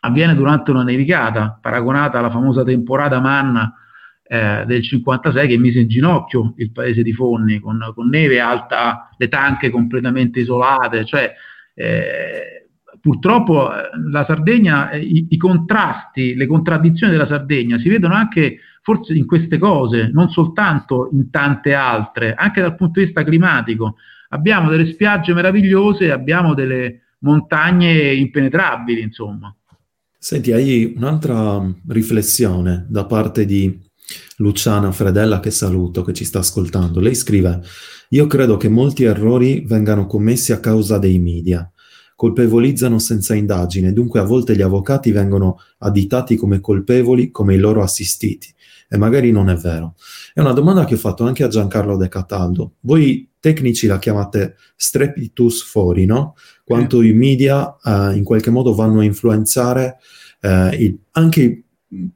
avviene durante una nevicata, paragonata alla famosa temporada manna eh, del 56 che mise in ginocchio il paese di Fonni, con, con neve alta, le tanche completamente isolate, cioè eh, purtroppo eh, la Sardegna, i, i, contrasti, le contraddizioni della Sardegna si vedono anche forse in queste cose, non soltanto in tante altre, anche dal punto di vista climatico. Abbiamo delle spiagge meravigliose, abbiamo delle montagne impenetrabili, insomma. Senti, hai un'altra riflessione da parte di Luciana Fredella, che saluto, che ci sta ascoltando. Lei scrive: Io credo che molti errori vengano commessi a causa dei media. Colpevolizzano senza indagine, dunque a volte gli avvocati vengono additati come colpevoli come i loro assistiti. E magari non è vero. È una domanda che ho fatto anche a Giancarlo De Cataldo. Voi tecnici la chiamate strepitus fori, no? Quanto i media eh, in qualche modo vanno a influenzare eh, il, anche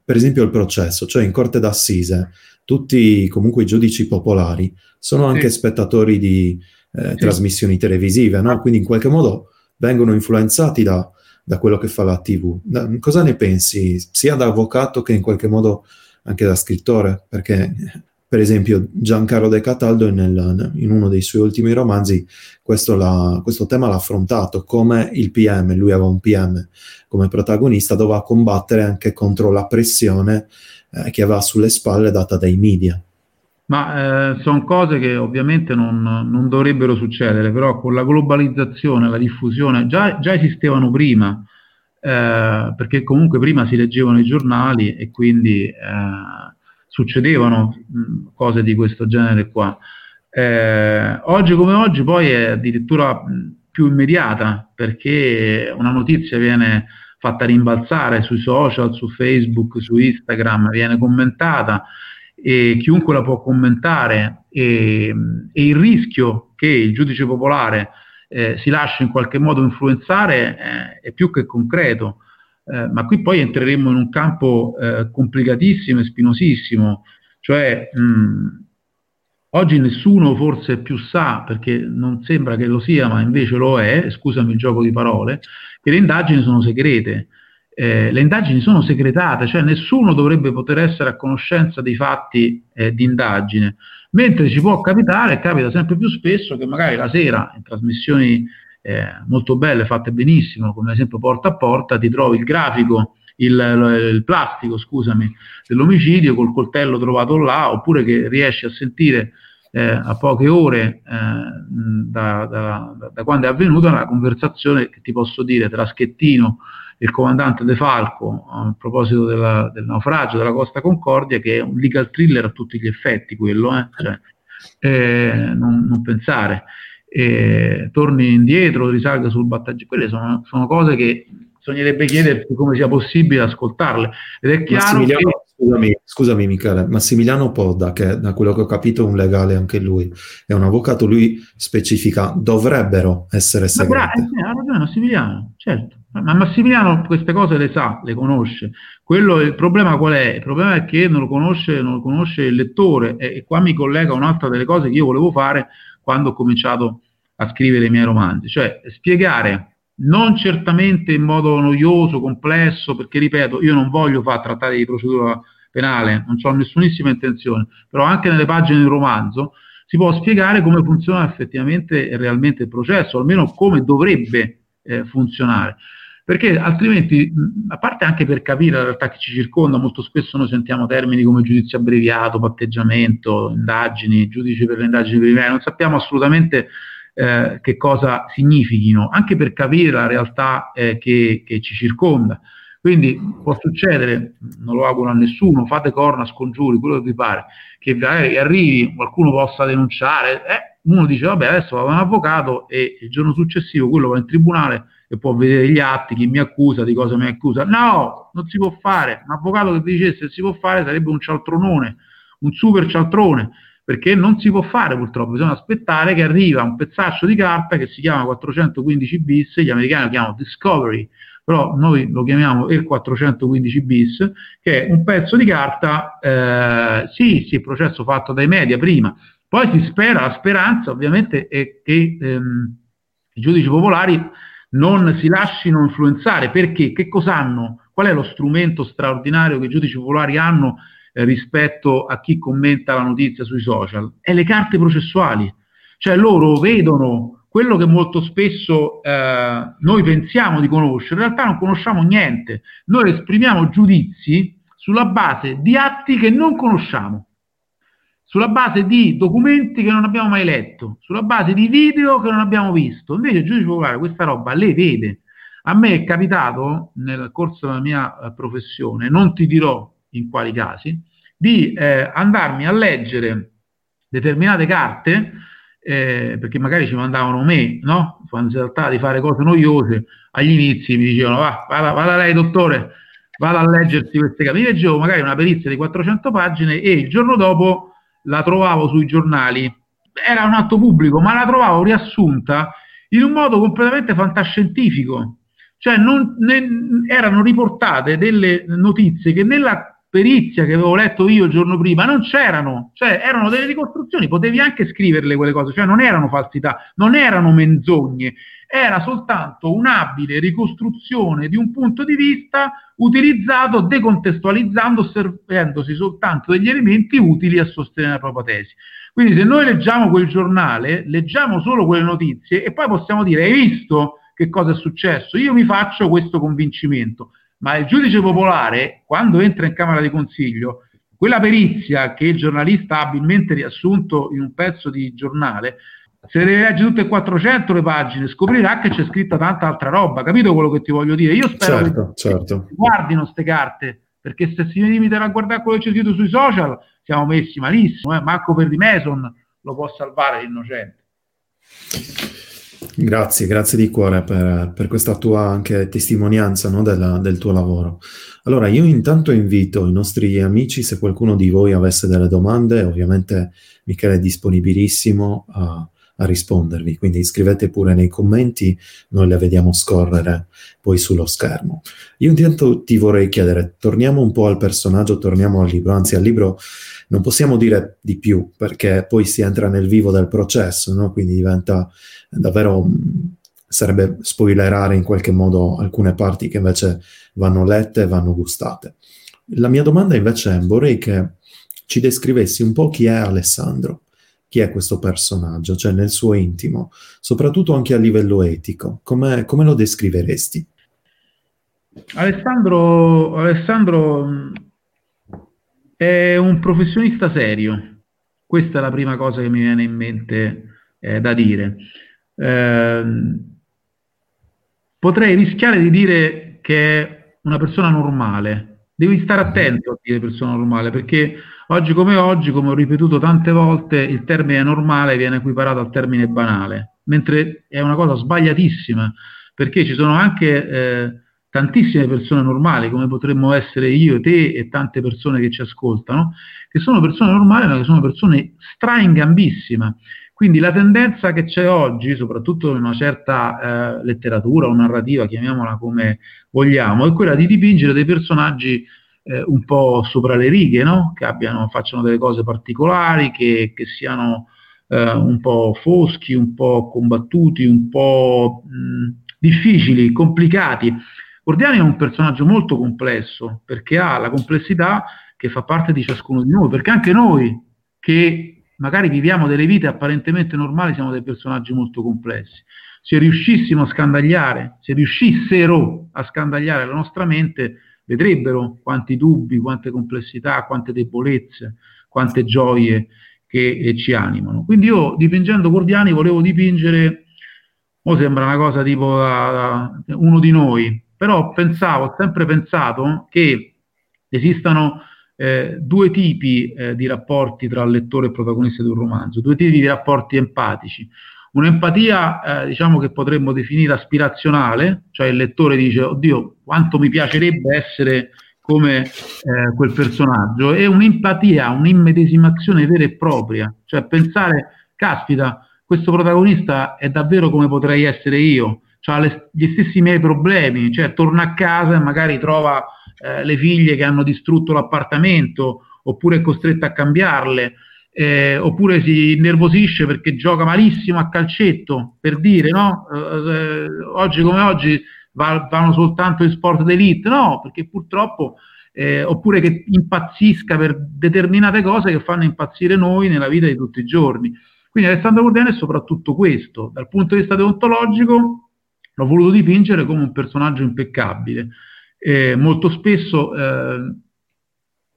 per esempio il processo, cioè in corte d'assise, tutti comunque i giudici popolari sono anche spettatori di eh, trasmissioni televisive, no? quindi in qualche modo vengono influenzati da, da quello che fa la TV. Da, cosa ne pensi, sia da avvocato che in qualche modo anche da scrittore? Perché per esempio Giancarlo De Cataldo nel, in uno dei suoi ultimi romanzi questo, questo, tema l'ha affrontato come il PM, lui aveva un PM come protagonista, doveva combattere anche contro la pressione eh, che aveva sulle spalle data dai media. Ma eh, sono cose che ovviamente non, non, dovrebbero succedere, però con la globalizzazione, la diffusione, già, già esistevano prima, eh, perché comunque prima si leggevano i giornali e quindi eh, succedevano mh, cose di questo genere qua. Eh, oggi come oggi poi è addirittura più immediata perché una notizia viene fatta rimbalzare sui social, su Facebook, su Instagram, viene commentata chiunque la può commentare e, e il rischio che il giudice popolare eh, si lasci in qualche modo influenzare eh, è più che concreto. Eh, ma qui poi entreremo in un campo eh, complicatissimo e spinosissimo, cioè mh, oggi nessuno forse più sa, perché non sembra che lo sia, ma invece lo è, scusami il gioco di parole, che le indagini sono segrete. Eh, le indagini sono segretate, cioè nessuno dovrebbe poter essere a conoscenza dei fatti eh, di indagine, mentre ci può capitare, capita sempre più spesso, che magari la sera in trasmissioni eh, molto belle, fatte benissimo, come ad esempio porta a porta, ti trovi il grafico, il, il plastico, scusami, dell'omicidio col coltello trovato là, oppure che riesci a sentire eh, a poche ore eh, da, da, da, quando è avvenuta una conversazione che ti posso dire tra Schettino e il comandante De Falco a proposito della, del naufragio della Costa Concordia, che è un legal thriller a tutti gli effetti quello, eh? Cioè, eh, non, non, pensare e torni indietro, risalga sul battaggio, quelle sono, sono, cose che bisognerebbe chiedersi come sia possibile ascoltarle. Ed è chiaro che... Scusami, scusami Michele, Massimiliano Podda, che da quello che ho capito è un legale anche lui, è un avvocato, lui specifica dovrebbero essere segrete. Ma bra- eh, ha ragione Massimiliano, certo. Ma Massimiliano queste cose le sa, le conosce. Quello, il problema qual è? Il problema è che non lo conosce, non lo conosce il lettore e, e qua mi collega un'altra delle cose che io volevo fare quando ho cominciato a scrivere i miei romanzi, cioè spiegare non certamente in modo noioso, complesso, perché ripeto, io non voglio far trattare di procedura penale, non ho nessunissima intenzione, però anche nelle pagine del romanzo si può spiegare come funziona effettivamente e realmente il processo, almeno come dovrebbe eh, funzionare. Perché altrimenti, a parte anche per capire la realtà che ci circonda, molto spesso noi sentiamo termini come giudizio abbreviato, patteggiamento, indagini, giudice per le indagini preliminari, non sappiamo assolutamente eh, che cosa significhino, anche per capire la realtà eh, che, che, ci circonda. Quindi può succedere, non lo auguro a nessuno, fate corna, scongiuri, quello che vi pare, che arrivi, qualcuno possa denunciare, eh, uno dice vabbè adesso vado a un avvocato e il giorno successivo quello va in tribunale e può vedere gli atti, chi mi accusa, di cosa mi accusa. No, non si può fare. Un avvocato che dicesse si può fare sarebbe un cialtronone, un super cialtrone, perché non si può fare purtroppo, bisogna aspettare che arriva un pezzaccio di carta che si chiama 415 bis, gli americani lo chiamano Discovery, però noi lo chiamiamo il 415 bis, che è un pezzo di carta, eh, sì, sì, processo fatto dai media prima, poi si spera, la speranza ovviamente è che ehm, i giudici popolari non si lasciano influenzare, perché che cosa hanno? Qual è lo strumento straordinario che i giudici popolari hanno eh, rispetto a chi commenta la notizia sui social? È le carte processuali, cioè loro vedono quello che molto spesso eh, noi pensiamo di conoscere, in realtà non conosciamo niente, noi esprimiamo giudizi sulla base di atti che non conosciamo sulla base di documenti che non abbiamo mai letto, sulla base di video che non abbiamo visto. Invece il giudice popolare questa roba le vede. A me è capitato nel corso della mia eh, professione, non ti dirò in quali casi, di eh, andarmi a leggere determinate carte, eh, perché magari ci mandavano me, no? Quando si trattava di fare cose noiose, agli inizi mi dicevano va, vada, vada lei dottore, vada a leggersi queste carte. Mi leggevo magari una perizia di 400 pagine e il giorno dopo la trovavo sui giornali, era un atto pubblico, ma la trovavo riassunta in un modo completamente fantascientifico. Cioè non, ne, erano riportate delle notizie che nella perizia che avevo letto io il giorno prima non c'erano, cioè erano delle ricostruzioni, potevi anche scriverle quelle cose, cioè non erano falsità, non erano menzogne, era soltanto un'abile ricostruzione di un punto di vista utilizzato decontestualizzando, osservandosi soltanto degli elementi utili a sostenere la propria tesi. Quindi se noi leggiamo quel giornale, leggiamo solo quelle notizie e poi possiamo dire hai visto che cosa è successo? Io mi faccio questo convincimento, ma il giudice popolare quando entra in Camera di Consiglio quella perizia che il giornalista ha abilmente riassunto in un pezzo di giornale se le leggi tutte e 400 le pagine, scoprirà che c'è scritta tanta altra roba. Capito quello che ti voglio dire? Io spero certo, che certo. guardino queste carte, perché se si limitano a guardare quello che c'è scritto sui social, siamo messi malissimo. Eh? Marco Perdi Mason lo può salvare l'innocente. Grazie, grazie di cuore per, per questa tua anche testimonianza no, della, del tuo lavoro. Allora, io intanto invito i nostri amici, se qualcuno di voi avesse delle domande, ovviamente Michele è disponibilissimo a a rispondervi, quindi scrivete pure nei commenti, noi le vediamo scorrere poi sullo schermo. Io intanto ti vorrei chiedere, torniamo un po' al personaggio, torniamo al libro, anzi al libro non possiamo dire di più perché poi si entra nel vivo del processo, no? quindi diventa davvero sarebbe spoilerare in qualche modo alcune parti che invece vanno lette e vanno gustate. La mia domanda invece è, vorrei che ci descrivessi un po' chi è Alessandro chi è questo personaggio, cioè nel suo intimo, soprattutto anche a livello etico. Come, come lo descriveresti? Alessandro, Alessandro è un professionista serio. Questa è la prima cosa che mi viene in mente eh, da dire. Eh, potrei rischiare di dire che è una persona normale. Devi stare attento a dire persona normale perché Oggi come oggi, come ho ripetuto tante volte, il termine normale viene equiparato al termine banale, mentre è una cosa sbagliatissima, perché ci sono anche eh, tantissime persone normali, come potremmo essere io, te e tante persone che ci ascoltano, che sono persone normali, ma che sono persone straingambissime. Quindi la tendenza che c'è oggi, soprattutto in una certa eh, letteratura o narrativa, chiamiamola come vogliamo, è quella di dipingere dei personaggi eh, un po' sopra le righe, no? che abbiano, facciano delle cose particolari, che, che siano eh, un po' foschi, un po' combattuti, un po' mh, difficili, complicati. Gordiani è un personaggio molto complesso perché ha la complessità che fa parte di ciascuno di noi, perché anche noi che magari viviamo delle vite apparentemente normali siamo dei personaggi molto complessi. Se riuscissimo a scandagliare, se riuscissero a scandagliare la nostra mente, vedrebbero quanti dubbi, quante complessità, quante debolezze, quante gioie che eh, ci animano. Quindi io dipingendo Gordiani volevo dipingere, o sembra una cosa tipo uh, uno di noi, però pensavo, ho sempre pensato che esistano eh, due tipi eh, di rapporti tra lettore e protagonista di un romanzo, due tipi di rapporti empatici. Un'empatia, eh, diciamo che potremmo definire aspirazionale, cioè il lettore dice, oddio, quanto mi piacerebbe essere come eh, quel personaggio. E un'empatia, un'immedesimazione vera e propria, cioè pensare, caspita, questo protagonista è davvero come potrei essere io, ha gli stessi miei problemi, cioè torna a casa e magari trova eh, le figlie che hanno distrutto l'appartamento oppure è costretta a cambiarle, eh, oppure si innervosisce perché gioca malissimo a calcetto, per dire, no? Eh, eh oggi come oggi va, vanno soltanto in sport d'elite, no, perché purtroppo, eh, oppure che impazzisca per determinate cose che fanno impazzire noi nella vita di tutti i giorni. Quindi Alessandro Cordiani è soprattutto questo, dal punto di vista deontologico l'ho voluto dipingere come un personaggio impeccabile. Eh, molto spesso eh,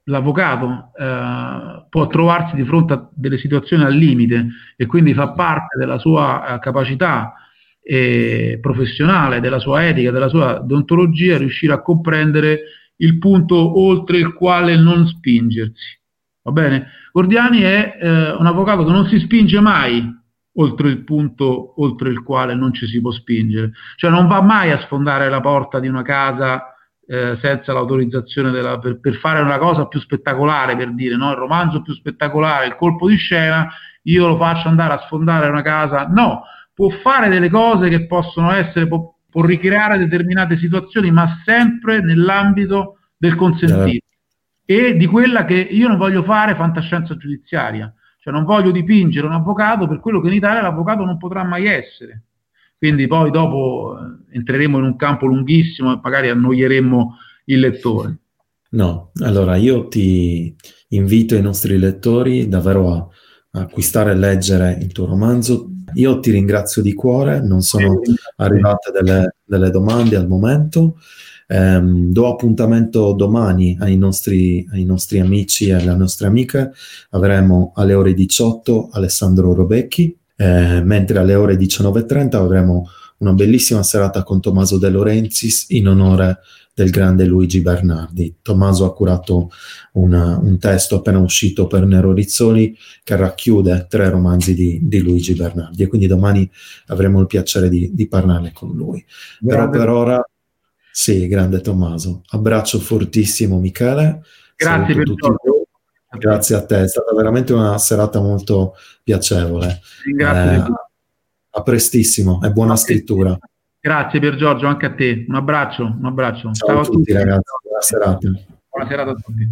l'avvocato eh, può trovarsi di fronte a delle situazioni al limite e quindi fa parte della sua eh, capacità eh, professionale, della sua etica, della sua deontologia, riuscire a comprendere il punto oltre il quale non spingersi. Va bene? Gordiani è eh, un avvocato che non si spinge mai oltre il punto oltre il quale non ci si può spingere, cioè non va mai a sfondare la porta di una casa eh, senza l'autorizzazione della, per, per, fare una cosa più spettacolare, per dire, no? il romanzo più spettacolare, il colpo di scena, io lo faccio andare a sfondare una casa, no, può fare delle cose che possono essere, può, può ricreare determinate situazioni, ma sempre nell'ambito del consentito e di quella che io non voglio fare fantascienza giudiziaria, cioè non voglio dipingere un avvocato per quello che in Italia l'avvocato non potrà mai essere. Quindi poi dopo eh, entreremo in un campo lunghissimo e magari annoieremmo il lettore. No, allora io ti invito i nostri lettori davvero a, acquistare e leggere il tuo romanzo. Io ti ringrazio di cuore, non sono arrivate delle, delle domande al momento. Um, do appuntamento domani ai nostri, ai nostri, amici e alle nostre amiche. Avremo alle ore 18 Alessandro Robecchi, eh, mentre alle ore 19.30 avremo una bellissima serata con Tommaso De Laurentiis in onore del grande Luigi Bernardi. Tommaso ha curato una, un testo appena uscito per Nero Rizzoli che racchiude tre romanzi di, di Luigi Bernardi e quindi domani avremo il piacere di, di parlarne con lui. Grande. Però per ora, sì, grande Tommaso. Abbraccio fortissimo Michele. Grazie per tutti voi. Grazie a te, è stata veramente una serata molto piacevole. Grazie. Eh, a prestissimo e buona scrittura. Grazie per Giorgio, anche a te. Un abbraccio, un abbraccio. Ciao, Ciao a tutti, tutti ragazzi, buona serata. Buona serata a tutti.